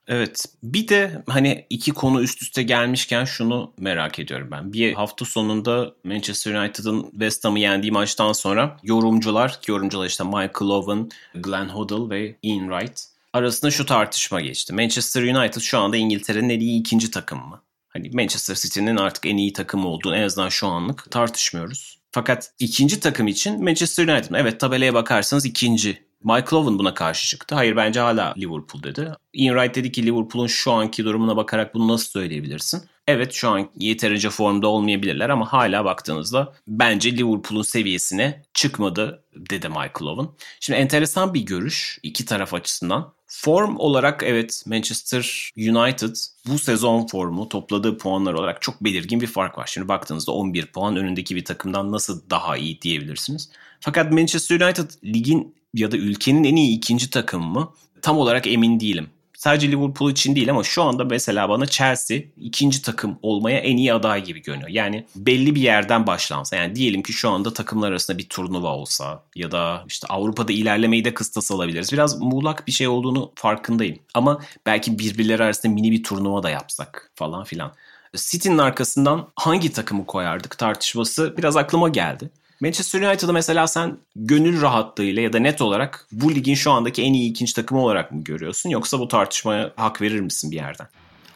Evet. Bir de hani iki konu üst üste gelmişken şunu merak ediyorum ben. Bir hafta sonunda Manchester United'ın West Ham'ı yendiği maçtan sonra yorumcular, yorumcular işte Michael Owen, Glenn Hoddle ve Ian Wright arasında şu tartışma geçti. Manchester United şu anda İngiltere'nin en iyi ikinci takım mı? Hani Manchester City'nin artık en iyi takım olduğunu en azından şu anlık tartışmıyoruz. Fakat ikinci takım için Manchester United. Evet tabelaya bakarsanız ikinci. Mike Owen buna karşı çıktı. Hayır bence hala Liverpool dedi. Ian Wright dedi ki Liverpool'un şu anki durumuna bakarak bunu nasıl söyleyebilirsin? Evet şu an yeterince formda olmayabilirler ama hala baktığınızda bence Liverpool'un seviyesine çıkmadı dedi Michael Owen. Şimdi enteresan bir görüş iki taraf açısından. Form olarak evet Manchester United bu sezon formu topladığı puanlar olarak çok belirgin bir fark var. Şimdi baktığınızda 11 puan önündeki bir takımdan nasıl daha iyi diyebilirsiniz. Fakat Manchester United ligin ya da ülkenin en iyi ikinci takımı mı? Tam olarak emin değilim. Sadece Liverpool için değil ama şu anda mesela bana Chelsea ikinci takım olmaya en iyi aday gibi görünüyor. Yani belli bir yerden başlansa yani diyelim ki şu anda takımlar arasında bir turnuva olsa ya da işte Avrupa'da ilerlemeyi de kıstas alabiliriz. Biraz muğlak bir şey olduğunu farkındayım. Ama belki birbirleri arasında mini bir turnuva da yapsak falan filan. City'nin arkasından hangi takımı koyardık tartışması biraz aklıma geldi. Manchester United'ı mesela sen gönül rahatlığıyla ya da net olarak bu ligin şu andaki en iyi ikinci takımı olarak mı görüyorsun? Yoksa bu tartışmaya hak verir misin bir yerden?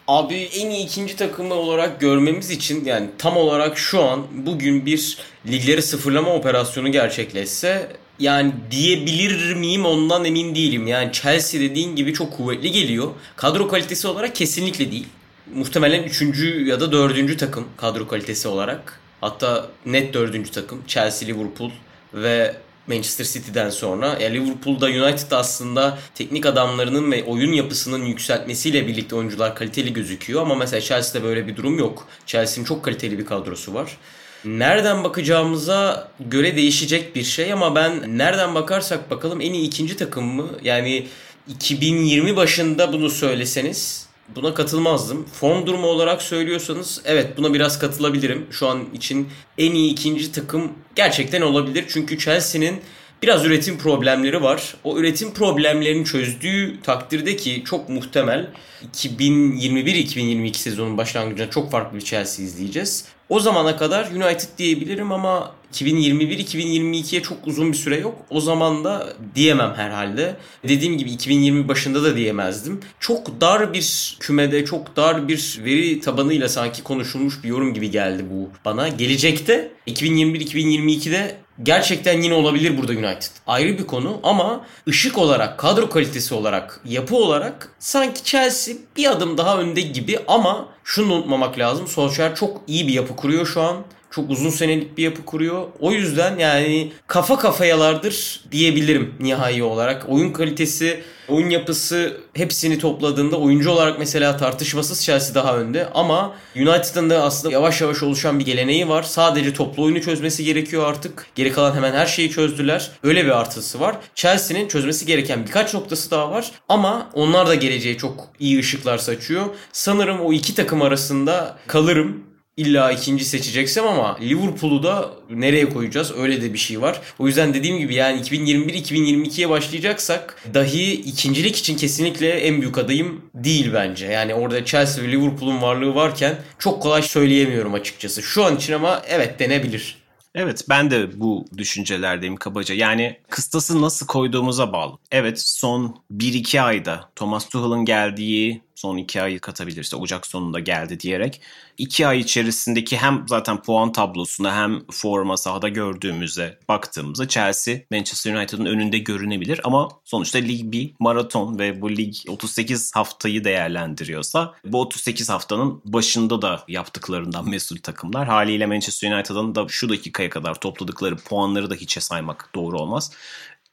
Abi en iyi ikinci takımı olarak görmemiz için yani tam olarak şu an bugün bir ligleri sıfırlama operasyonu gerçekleşse Yani diyebilir miyim ondan emin değilim. Yani Chelsea dediğin gibi çok kuvvetli geliyor. Kadro kalitesi olarak kesinlikle değil. Muhtemelen 3. ya da 4. takım kadro kalitesi olarak. Hatta net 4. takım. Chelsea, Liverpool ve Manchester City'den sonra. Yani Liverpool'da United'da aslında teknik adamlarının ve oyun yapısının yükseltmesiyle birlikte oyuncular kaliteli gözüküyor. Ama mesela Chelsea'de böyle bir durum yok. Chelsea'nin çok kaliteli bir kadrosu var. Nereden bakacağımıza göre değişecek bir şey ama ben nereden bakarsak bakalım en iyi ikinci takım mı? Yani 2020 başında bunu söyleseniz buna katılmazdım. Form durumu olarak söylüyorsanız evet buna biraz katılabilirim. Şu an için en iyi ikinci takım gerçekten olabilir. Çünkü Chelsea'nin biraz üretim problemleri var. O üretim problemlerini çözdüğü takdirde ki çok muhtemel 2021-2022 sezonun başlangıcında çok farklı bir Chelsea izleyeceğiz. O zamana kadar United diyebilirim ama 2021-2022'ye çok uzun bir süre yok. O zaman da diyemem herhalde. Dediğim gibi 2020 başında da diyemezdim. Çok dar bir kümede, çok dar bir veri tabanıyla sanki konuşulmuş bir yorum gibi geldi bu bana. Gelecekte 2021-2022'de gerçekten yine olabilir burada United. Ayrı bir konu ama ışık olarak, kadro kalitesi olarak, yapı olarak sanki Chelsea bir adım daha önde gibi ama şunu unutmamak lazım. Solskjaer çok iyi bir yapı kuruyor şu an. Çok uzun senelik bir yapı kuruyor. O yüzden yani kafa kafayalardır diyebilirim nihai olarak. Oyun kalitesi, oyun yapısı hepsini topladığında oyuncu olarak mesela tartışmasız Chelsea daha önde. Ama United'ın da aslında yavaş yavaş oluşan bir geleneği var. Sadece toplu oyunu çözmesi gerekiyor artık. Geri kalan hemen her şeyi çözdüler. Öyle bir artısı var. Chelsea'nin çözmesi gereken birkaç noktası daha var. Ama onlar da geleceğe çok iyi ışıklar saçıyor. Sanırım o iki takım arasında kalırım. İlla ikinci seçeceksem ama Liverpool'u da nereye koyacağız? Öyle de bir şey var. O yüzden dediğim gibi yani 2021-2022'ye başlayacaksak dahi ikincilik için kesinlikle en büyük adayım değil bence. Yani orada Chelsea ve Liverpool'un varlığı varken çok kolay söyleyemiyorum açıkçası. Şu an için ama evet denebilir. Evet ben de bu düşüncelerdeyim kabaca. Yani kıstası nasıl koyduğumuza bağlı. Evet son 1-2 ayda Thomas Tuchel'ın geldiği son 2 ayı katabilirse Ocak sonunda geldi diyerek 2 ay içerisindeki hem zaten puan tablosuna hem forma sahada gördüğümüzde baktığımızda Chelsea Manchester United'ın önünde görünebilir ama sonuçta lig bir maraton ve bu lig 38 haftayı değerlendiriyorsa bu 38 haftanın başında da yaptıklarından mesul takımlar. Haliyle Manchester United'ın da şu dakikaya kadar topladıkları puanları da hiçe saymak doğru olmaz.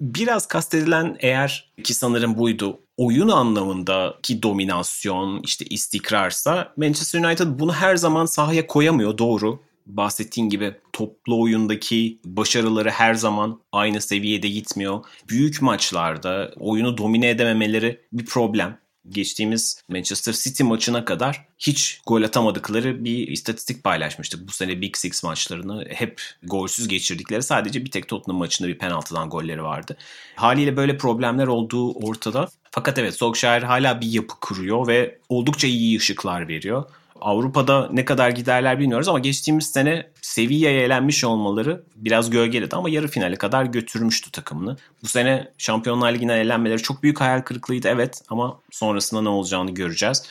Biraz kastedilen eğer ki sanırım buydu oyun anlamındaki dominasyon işte istikrarsa Manchester United bunu her zaman sahaya koyamıyor doğru. Bahsettiğin gibi toplu oyundaki başarıları her zaman aynı seviyede gitmiyor. Büyük maçlarda oyunu domine edememeleri bir problem geçtiğimiz Manchester City maçına kadar hiç gol atamadıkları bir istatistik paylaşmıştık. Bu sene Big Six maçlarını hep golsüz geçirdikleri sadece bir tek Tottenham maçında bir penaltıdan golleri vardı. Haliyle böyle problemler olduğu ortada. Fakat evet Solskjaer hala bir yapı kuruyor ve oldukça iyi ışıklar veriyor. Avrupa'da ne kadar giderler bilmiyoruz ama geçtiğimiz sene seviyeye elenmiş olmaları biraz gölgeledi ama yarı finale kadar götürmüştü takımını. Bu sene Şampiyonlar Ligi'ne elenmeleri çok büyük hayal kırıklığıydı evet ama sonrasında ne olacağını göreceğiz.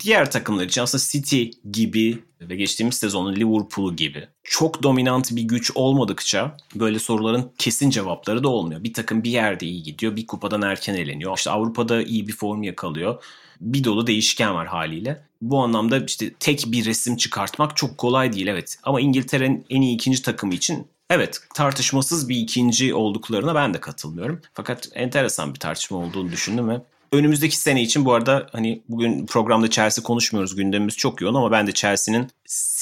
Diğer takımlar için aslında City gibi ve geçtiğimiz sezonun Liverpool gibi çok dominant bir güç olmadıkça böyle soruların kesin cevapları da olmuyor. Bir takım bir yerde iyi gidiyor, bir kupadan erken eleniyor. İşte Avrupa'da iyi bir form yakalıyor. Bir dolu değişken var haliyle. Bu anlamda işte tek bir resim çıkartmak çok kolay değil evet. Ama İngiltere'nin en iyi ikinci takımı için Evet tartışmasız bir ikinci olduklarına ben de katılmıyorum. Fakat enteresan bir tartışma olduğunu düşündüm ve önümüzdeki sene için bu arada hani bugün programda Chelsea konuşmuyoruz gündemimiz çok yoğun ama ben de Chelsea'nin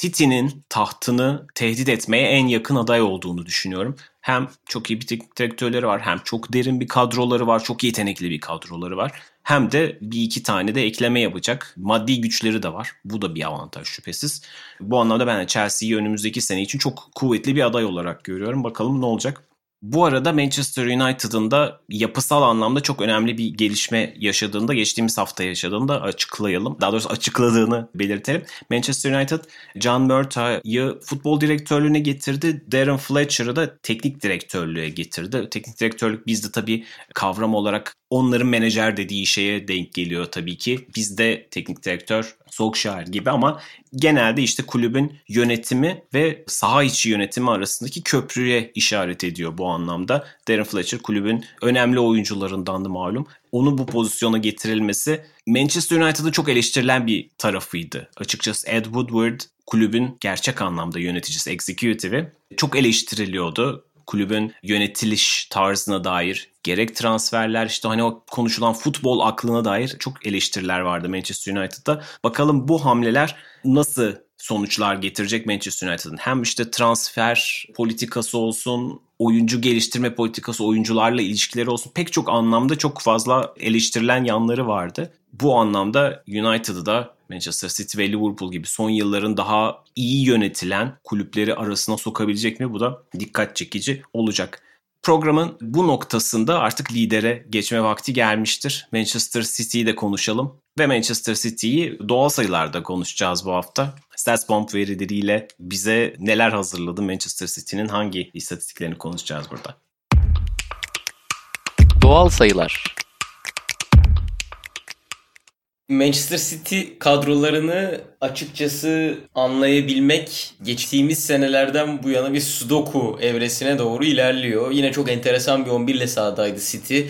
City'nin tahtını tehdit etmeye en yakın aday olduğunu düşünüyorum. Hem çok iyi bir teknik direktörleri var hem çok derin bir kadroları var çok yetenekli bir kadroları var. Hem de bir iki tane de ekleme yapacak maddi güçleri de var. Bu da bir avantaj şüphesiz. Bu anlamda ben Chelsea'yi önümüzdeki sene için çok kuvvetli bir aday olarak görüyorum. Bakalım ne olacak. Bu arada Manchester United'ın da yapısal anlamda çok önemli bir gelişme yaşadığında geçtiğimiz hafta yaşadığında açıklayalım. Daha doğrusu açıkladığını belirtelim. Manchester United John Murtaugh'yı futbol direktörlüğüne getirdi. Darren Fletcher'ı da teknik direktörlüğe getirdi. Teknik direktörlük bizde tabii kavram olarak onların menajer dediği şeye denk geliyor tabii ki. Bizde teknik direktör Solskjaer gibi ama genelde işte kulübün yönetimi ve saha içi yönetimi arasındaki köprüye işaret ediyor bu anlamda. Darren Fletcher kulübün önemli oyuncularındandı malum. Onu bu pozisyona getirilmesi Manchester United'ın çok eleştirilen bir tarafıydı. Açıkçası Ed Woodward kulübün gerçek anlamda yöneticisi, executive'i çok eleştiriliyordu kulübün yönetiliş tarzına dair gerek transferler işte hani o konuşulan futbol aklına dair çok eleştiriler vardı Manchester United'da. Bakalım bu hamleler nasıl sonuçlar getirecek Manchester United'ın. Hem işte transfer politikası olsun, oyuncu geliştirme politikası, oyuncularla ilişkileri olsun pek çok anlamda çok fazla eleştirilen yanları vardı. Bu anlamda United'ı da Manchester City ve Liverpool gibi son yılların daha iyi yönetilen kulüpleri arasına sokabilecek mi? Bu da dikkat çekici olacak. Programın bu noktasında artık lidere geçme vakti gelmiştir. Manchester City'yi de konuşalım ve Manchester City'yi doğal sayılarda konuşacağız bu hafta. StatsBomb verileriyle bize neler hazırladı Manchester City'nin hangi istatistiklerini konuşacağız burada. Doğal sayılar Manchester City kadrolarını açıkçası anlayabilmek geçtiğimiz senelerden bu yana bir sudoku evresine doğru ilerliyor. Yine çok enteresan bir 11 ile sahadaydı City.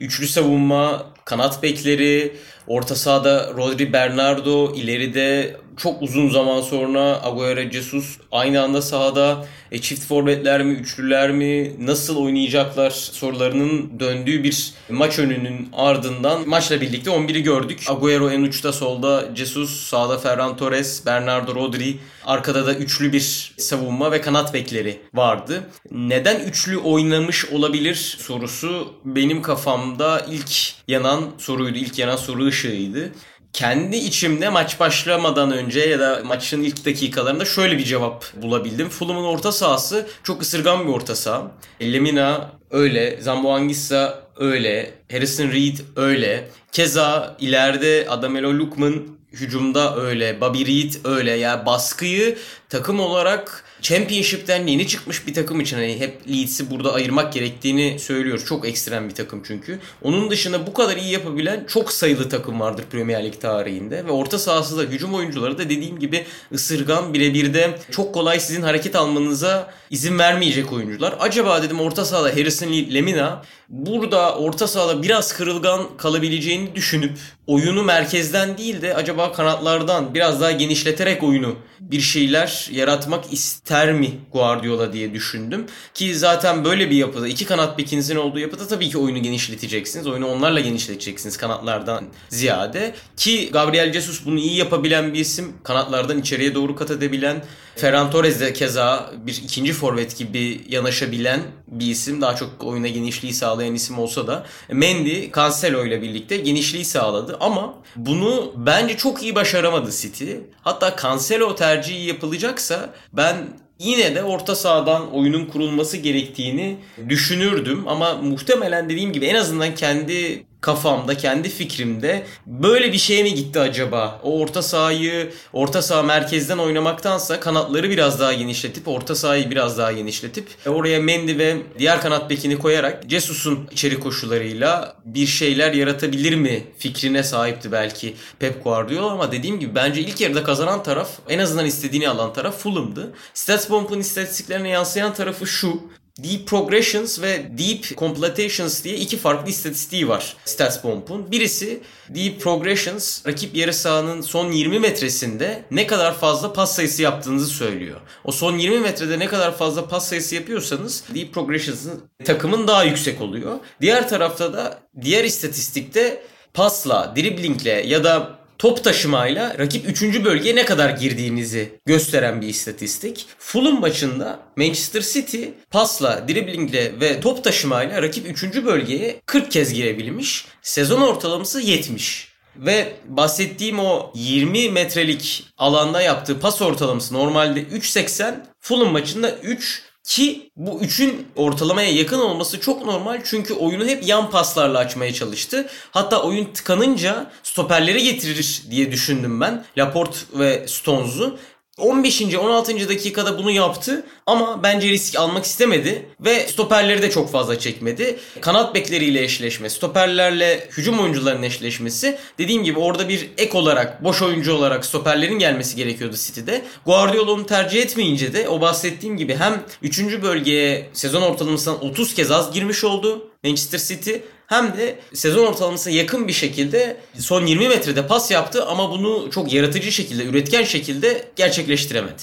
Üçlü savunma, kanat bekleri, orta sahada Rodri Bernardo, ileride çok uzun zaman sonra Agüero Jesus aynı anda sahada e, çift forvetler mi, üçlüler mi, nasıl oynayacaklar sorularının döndüğü bir maç önünün ardından maçla birlikte 11'i gördük. Agüero en uçta solda, Jesus sağda Ferran Torres, Bernardo Rodri, arkada da üçlü bir savunma ve kanat bekleri vardı. Neden üçlü oynamış olabilir sorusu benim kafamda ilk yanan soruydu, ilk yanan soru ışığıydı kendi içimde maç başlamadan önce ya da maçın ilk dakikalarında şöyle bir cevap bulabildim. Fulham'ın orta sahası çok ısırgan bir orta saha. Lemina öyle, Zamboangissa öyle, Harrison Reed öyle. Keza ileride Adamelo Lukman hücumda öyle, Bobby Reed öyle. Yani baskıyı takım olarak Championship'ten yeni çıkmış bir takım için hani hep Leeds'i burada ayırmak gerektiğini söylüyor. Çok ekstrem bir takım çünkü. Onun dışında bu kadar iyi yapabilen çok sayılı takım vardır Premier Lig tarihinde. Ve orta sahası da hücum oyuncuları da dediğim gibi ısırgan birebir de çok kolay sizin hareket almanıza izin vermeyecek oyuncular. Acaba dedim orta sahada Harrison Lee, Lemina burada orta sahada biraz kırılgan kalabileceğini düşünüp oyunu merkezden değil de acaba kanatlardan biraz daha genişleterek oyunu bir şeyler yaratmak ister mi Guardiola diye düşündüm. Ki zaten böyle bir yapıda iki kanat bekinizin olduğu yapıda tabii ki oyunu genişleteceksiniz. Oyunu onlarla genişleteceksiniz kanatlardan ziyade. Ki Gabriel Jesus bunu iyi yapabilen bir isim. Kanatlardan içeriye doğru kat edebilen. Ferran Torres de keza bir ikinci forvet gibi yanaşabilen bir isim. Daha çok oyuna genişliği sağlayan isim olsa da. Mendy, Cancelo ile birlikte genişliği sağladı. Ama bunu bence çok iyi başaramadı City. Hatta Cancelo tercihi yapılacaksa ben yine de orta sahadan oyunun kurulması gerektiğini düşünürdüm. Ama muhtemelen dediğim gibi en azından kendi kafamda, kendi fikrimde böyle bir şey mi gitti acaba? O orta sahayı, orta saha merkezden oynamaktansa kanatları biraz daha genişletip, orta sahayı biraz daha genişletip oraya Mendy ve diğer kanat bekini koyarak Jesus'un içeri koşularıyla bir şeyler yaratabilir mi fikrine sahipti belki Pep Guardiola ama dediğim gibi bence ilk yarıda kazanan taraf en azından istediğini alan taraf Fulham'dı. StatsBomb'un istatistiklerine yansıyan tarafı şu. Deep Progressions ve Deep Completions diye iki farklı istatistiği var StatsBomb'un. Birisi Deep Progressions rakip yarı sahanın son 20 metresinde ne kadar fazla pas sayısı yaptığınızı söylüyor. O son 20 metrede ne kadar fazla pas sayısı yapıyorsanız Deep Progressions'ın takımın daha yüksek oluyor. Diğer tarafta da diğer istatistikte pasla, driblingle ya da top taşımayla rakip 3. bölgeye ne kadar girdiğinizi gösteren bir istatistik. Fulham maçında Manchester City pasla, driblingle ve top taşımayla rakip 3. bölgeye 40 kez girebilmiş. Sezon ortalaması 70. Ve bahsettiğim o 20 metrelik alanda yaptığı pas ortalaması normalde 3.80. Fulham maçında 3 ki bu üçün ortalamaya yakın olması çok normal çünkü oyunu hep yan paslarla açmaya çalıştı. Hatta oyun tıkanınca stoperleri getirir diye düşündüm ben. Laporte ve Stones'u. 15. 16. dakikada bunu yaptı ama bence risk almak istemedi ve stoperleri de çok fazla çekmedi. Kanat bekleriyle eşleşme, stoperlerle hücum oyuncularının eşleşmesi dediğim gibi orada bir ek olarak, boş oyuncu olarak stoperlerin gelmesi gerekiyordu City'de. Guardiola onu tercih etmeyince de o bahsettiğim gibi hem 3. bölgeye sezon ortalamasından 30 kez az girmiş oldu Manchester City hem de sezon ortalamasına yakın bir şekilde son 20 metrede pas yaptı ama bunu çok yaratıcı şekilde, üretken şekilde gerçekleştiremedi.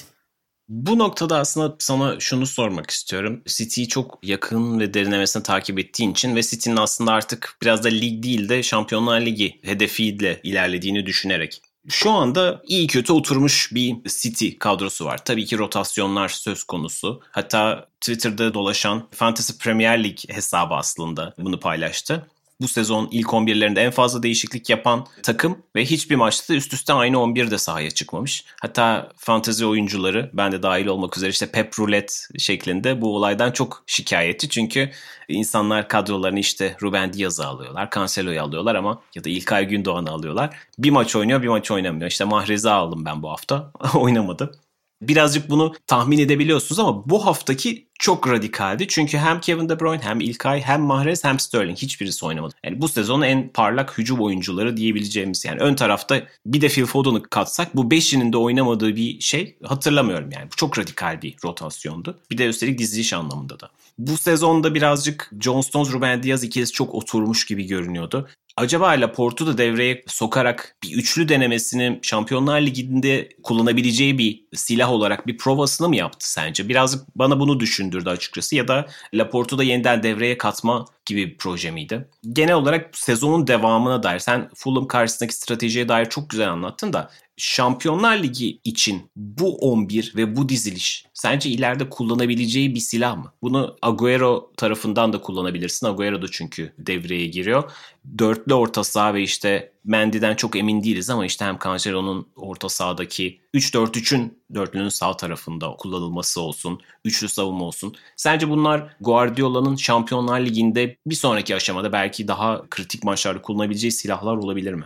Bu noktada aslında sana şunu sormak istiyorum. City'yi çok yakın ve derinlemesine takip ettiğin için ve City'nin aslında artık biraz da lig değil de Şampiyonlar Ligi hedefiyle ilerlediğini düşünerek. Şu anda iyi kötü oturmuş bir City kadrosu var. Tabii ki rotasyonlar söz konusu. Hatta Twitter'da dolaşan Fantasy Premier League hesabı aslında bunu paylaştı bu sezon ilk 11'lerinde en fazla değişiklik yapan takım ve hiçbir maçta üst üste aynı 11 de sahaya çıkmamış. Hatta fantezi oyuncuları ben de dahil olmak üzere işte Pep Roulette şeklinde bu olaydan çok şikayetçi. Çünkü insanlar kadrolarını işte Ruben Diaz'ı alıyorlar, Cancelo'yu alıyorlar ama ya da İlkay Gündoğan'ı alıyorlar. Bir maç oynuyor bir maç oynamıyor. İşte Mahrez'i aldım ben bu hafta oynamadı. Birazcık bunu tahmin edebiliyorsunuz ama bu haftaki çok radikaldi. Çünkü hem Kevin De Bruyne hem İlkay hem Mahrez hem Sterling hiçbirisi oynamadı. Yani bu sezonun en parlak hücum oyuncuları diyebileceğimiz yani ön tarafta bir de Phil Foden'ı katsak bu beşinin de oynamadığı bir şey hatırlamıyorum yani. Bu çok radikal bir rotasyondu. Bir de üstelik diziliş anlamında da. Bu sezonda birazcık John Stones, Ruben Diaz ikilisi çok oturmuş gibi görünüyordu. Acaba Laporte'u da devreye sokarak bir üçlü denemesini Şampiyonlar Ligi'nde kullanabileceği bir silah olarak bir provasını mı yaptı sence? Birazcık bana bunu düşündürdü açıkçası ya da Laporte'u da yeniden devreye katma gibi bir proje miydi? Genel olarak sezonun devamına dair sen Fulham karşısındaki stratejiye dair çok güzel anlattın da Şampiyonlar Ligi için bu 11 ve bu diziliş sence ileride kullanabileceği bir silah mı? Bunu Agüero tarafından da kullanabilirsin. Agüero da çünkü devreye giriyor. Dörtlü orta saha ve işte Mendy'den çok emin değiliz ama işte hem Cancelo'nun orta sahadaki 3-4-3'ün dörtlünün sağ tarafında kullanılması olsun, üçlü savunma olsun. Sence bunlar Guardiola'nın Şampiyonlar Ligi'nde bir sonraki aşamada belki daha kritik maçlarda kullanabileceği silahlar olabilir mi?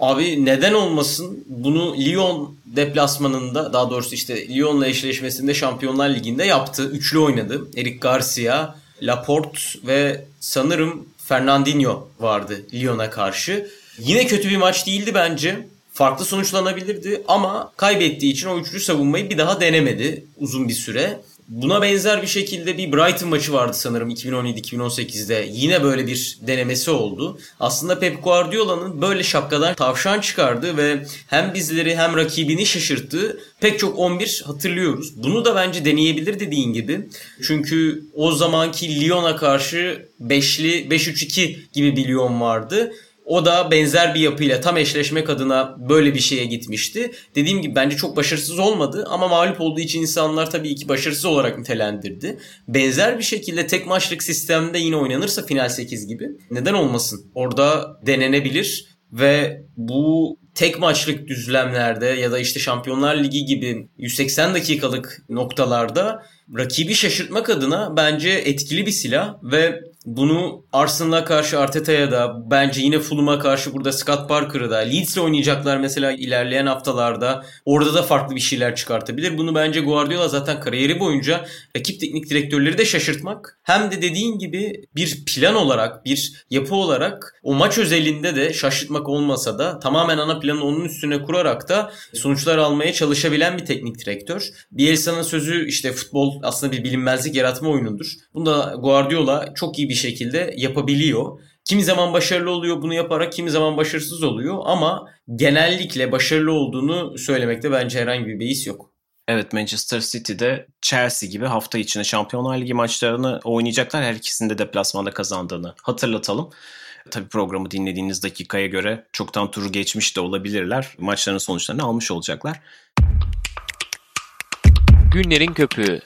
Abi neden olmasın? Bunu Lyon deplasmanında daha doğrusu işte Lyon'la eşleşmesinde Şampiyonlar Ligi'nde yaptı. Üçlü oynadı. Eric Garcia, Laporte ve sanırım Fernandinho vardı Lyon'a karşı. Yine kötü bir maç değildi bence. Farklı sonuçlanabilirdi ama kaybettiği için o üçlü savunmayı bir daha denemedi uzun bir süre. Buna benzer bir şekilde bir Brighton maçı vardı sanırım 2017-2018'de. Yine böyle bir denemesi oldu. Aslında Pep Guardiola'nın böyle şapkadan tavşan çıkardı ve hem bizleri hem rakibini şaşırttı. Pek çok 11 hatırlıyoruz. Bunu da bence deneyebilir dediğin gibi. Çünkü o zamanki Lyon'a karşı 5'li 5-3-2 gibi bir Lyon vardı. O da benzer bir yapıyla tam eşleşmek adına böyle bir şeye gitmişti. Dediğim gibi bence çok başarısız olmadı ama mağlup olduğu için insanlar tabii ki başarısız olarak nitelendirdi. Benzer bir şekilde tek maçlık sistemde yine oynanırsa final 8 gibi neden olmasın? Orada denenebilir ve bu tek maçlık düzlemlerde ya da işte Şampiyonlar Ligi gibi 180 dakikalık noktalarda rakibi şaşırtmak adına bence etkili bir silah ve bunu Arsenal'a karşı Arteta'ya da bence yine Fulham'a karşı burada Scott Parker'ı da Leeds'le oynayacaklar mesela ilerleyen haftalarda. Orada da farklı bir şeyler çıkartabilir. Bunu bence Guardiola zaten kariyeri boyunca rakip teknik direktörleri de şaşırtmak hem de dediğin gibi bir plan olarak bir yapı olarak o maç özelinde de şaşırtmak olmasa da tamamen ana planı onun üstüne kurarak da sonuçlar almaya çalışabilen bir teknik direktör. Bielsa'nın sözü işte futbol aslında bir bilinmezlik yaratma oyunudur. Bunu da Guardiola çok iyi bir şekilde yapabiliyor. Kimi zaman başarılı oluyor bunu yaparak, kimi zaman başarısız oluyor ama genellikle başarılı olduğunu söylemekte bence herhangi bir beis yok. Evet Manchester City'de Chelsea gibi hafta içinde Şampiyonlar Ligi maçlarını oynayacaklar. Her ikisinde deplasmanda kazandığını hatırlatalım. Tabii programı dinlediğiniz dakikaya göre çoktan turu geçmiş de olabilirler. Maçların sonuçlarını almış olacaklar. Günlerin Köpüğü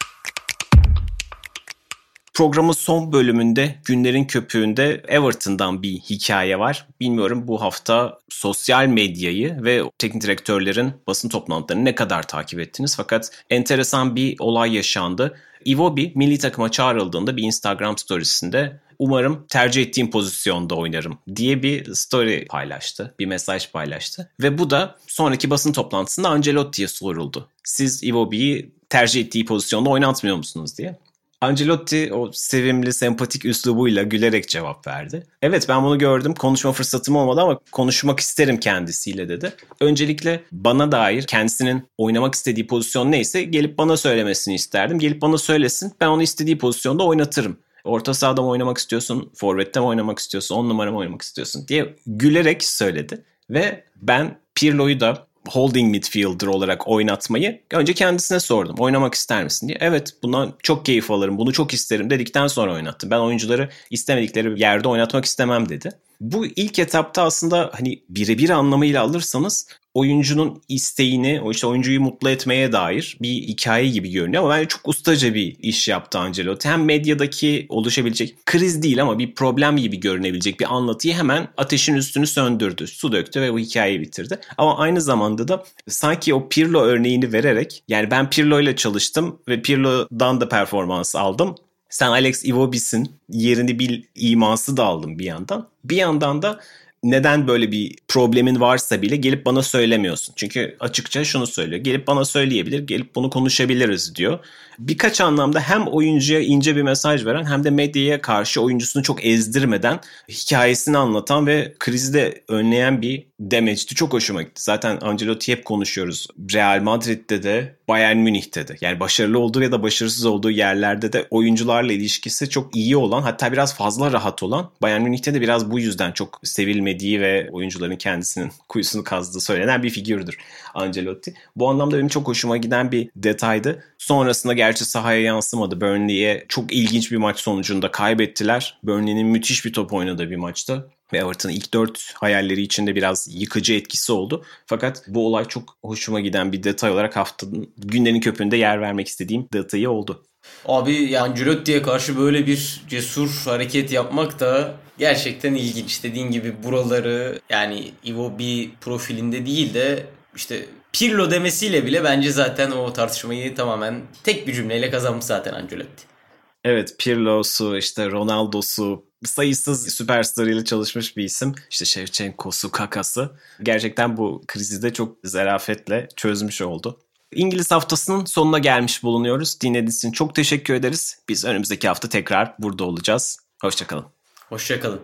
Programın son bölümünde günlerin köpüğünde Everton'dan bir hikaye var. Bilmiyorum bu hafta sosyal medyayı ve teknik direktörlerin basın toplantılarını ne kadar takip ettiniz. Fakat enteresan bir olay yaşandı. Iwobi milli takıma çağrıldığında bir Instagram storiesinde umarım tercih ettiğim pozisyonda oynarım diye bir story paylaştı. Bir mesaj paylaştı. Ve bu da sonraki basın toplantısında Ancelotti'ye soruldu. Siz Iwobi'yi tercih ettiği pozisyonda oynatmıyor musunuz diye. Ancelotti o sevimli, sempatik üslubuyla gülerek cevap verdi. Evet ben bunu gördüm. Konuşma fırsatım olmadı ama konuşmak isterim kendisiyle dedi. Öncelikle bana dair kendisinin oynamak istediği pozisyon neyse gelip bana söylemesini isterdim. Gelip bana söylesin. Ben onu istediği pozisyonda oynatırım. Orta sahada mı oynamak istiyorsun, forvette mi oynamak istiyorsun, on numara mı oynamak istiyorsun diye gülerek söyledi. Ve ben Pirlo'yu da holding midfielder olarak oynatmayı önce kendisine sordum. Oynamak ister misin diye. Evet bundan çok keyif alırım bunu çok isterim dedikten sonra oynattım. Ben oyuncuları istemedikleri yerde oynatmak istemem dedi. Bu ilk etapta aslında hani birebir anlamıyla alırsanız oyuncunun isteğini, o işte oyuncuyu mutlu etmeye dair bir hikaye gibi görünüyor ama bence çok ustaca bir iş yaptı Ancelotti. Hem medyadaki oluşabilecek kriz değil ama bir problem gibi görünebilecek bir anlatıyı hemen ateşin üstünü söndürdü. Su döktü ve bu hikayeyi bitirdi. Ama aynı zamanda da sanki o Pirlo örneğini vererek yani ben Pirlo ile çalıştım ve Pirlo'dan da performans aldım. Sen Alex Iwobi'sin yerini bil iması da aldım bir yandan. Bir yandan da neden böyle bir problemin varsa bile gelip bana söylemiyorsun. Çünkü açıkça şunu söylüyor. Gelip bana söyleyebilir, gelip bunu konuşabiliriz diyor. Birkaç anlamda hem oyuncuya ince bir mesaj veren hem de medyaya karşı oyuncusunu çok ezdirmeden hikayesini anlatan ve krizi de önleyen bir demeçti. Çok hoşuma gitti. Zaten Ancelotti hep konuşuyoruz. Real Madrid'de de Bayern Münih'te de. Yani başarılı olduğu ya da başarısız olduğu yerlerde de oyuncularla ilişkisi çok iyi olan hatta biraz fazla rahat olan Bayern Münih'te de biraz bu yüzden çok sevilmediği ve oyuncuların kendisinin kuyusunu kazdığı söylenen bir figürdür Ancelotti. Bu anlamda benim çok hoşuma giden bir detaydı. Sonrasında gerçi sahaya yansımadı. Burnley'e çok ilginç bir maç sonucunda kaybettiler. Burnley'nin müthiş bir top oynadığı bir maçta ve Everton'ın ilk dört hayalleri içinde biraz yıkıcı etkisi oldu. Fakat bu olay çok hoşuma giden bir detay olarak haftanın günlerin köpüğünde yer vermek istediğim detayı oldu. Abi yani Cürötti'ye karşı böyle bir cesur hareket yapmak da gerçekten ilginç. Dediğin gibi buraları yani Ivo bir profilinde değil de işte Pirlo demesiyle bile bence zaten o tartışmayı tamamen tek bir cümleyle kazanmış zaten Ancelotti. Evet Pirlo'su işte Ronaldo'su sayısız süperstar ile çalışmış bir isim. İşte Shevchenko'su, Kaka'sı. Gerçekten bu krizi de çok zarafetle çözmüş oldu. İngiliz haftasının sonuna gelmiş bulunuyoruz. Dinlediğiniz için çok teşekkür ederiz. Biz önümüzdeki hafta tekrar burada olacağız. Hoşçakalın. Hoşçakalın.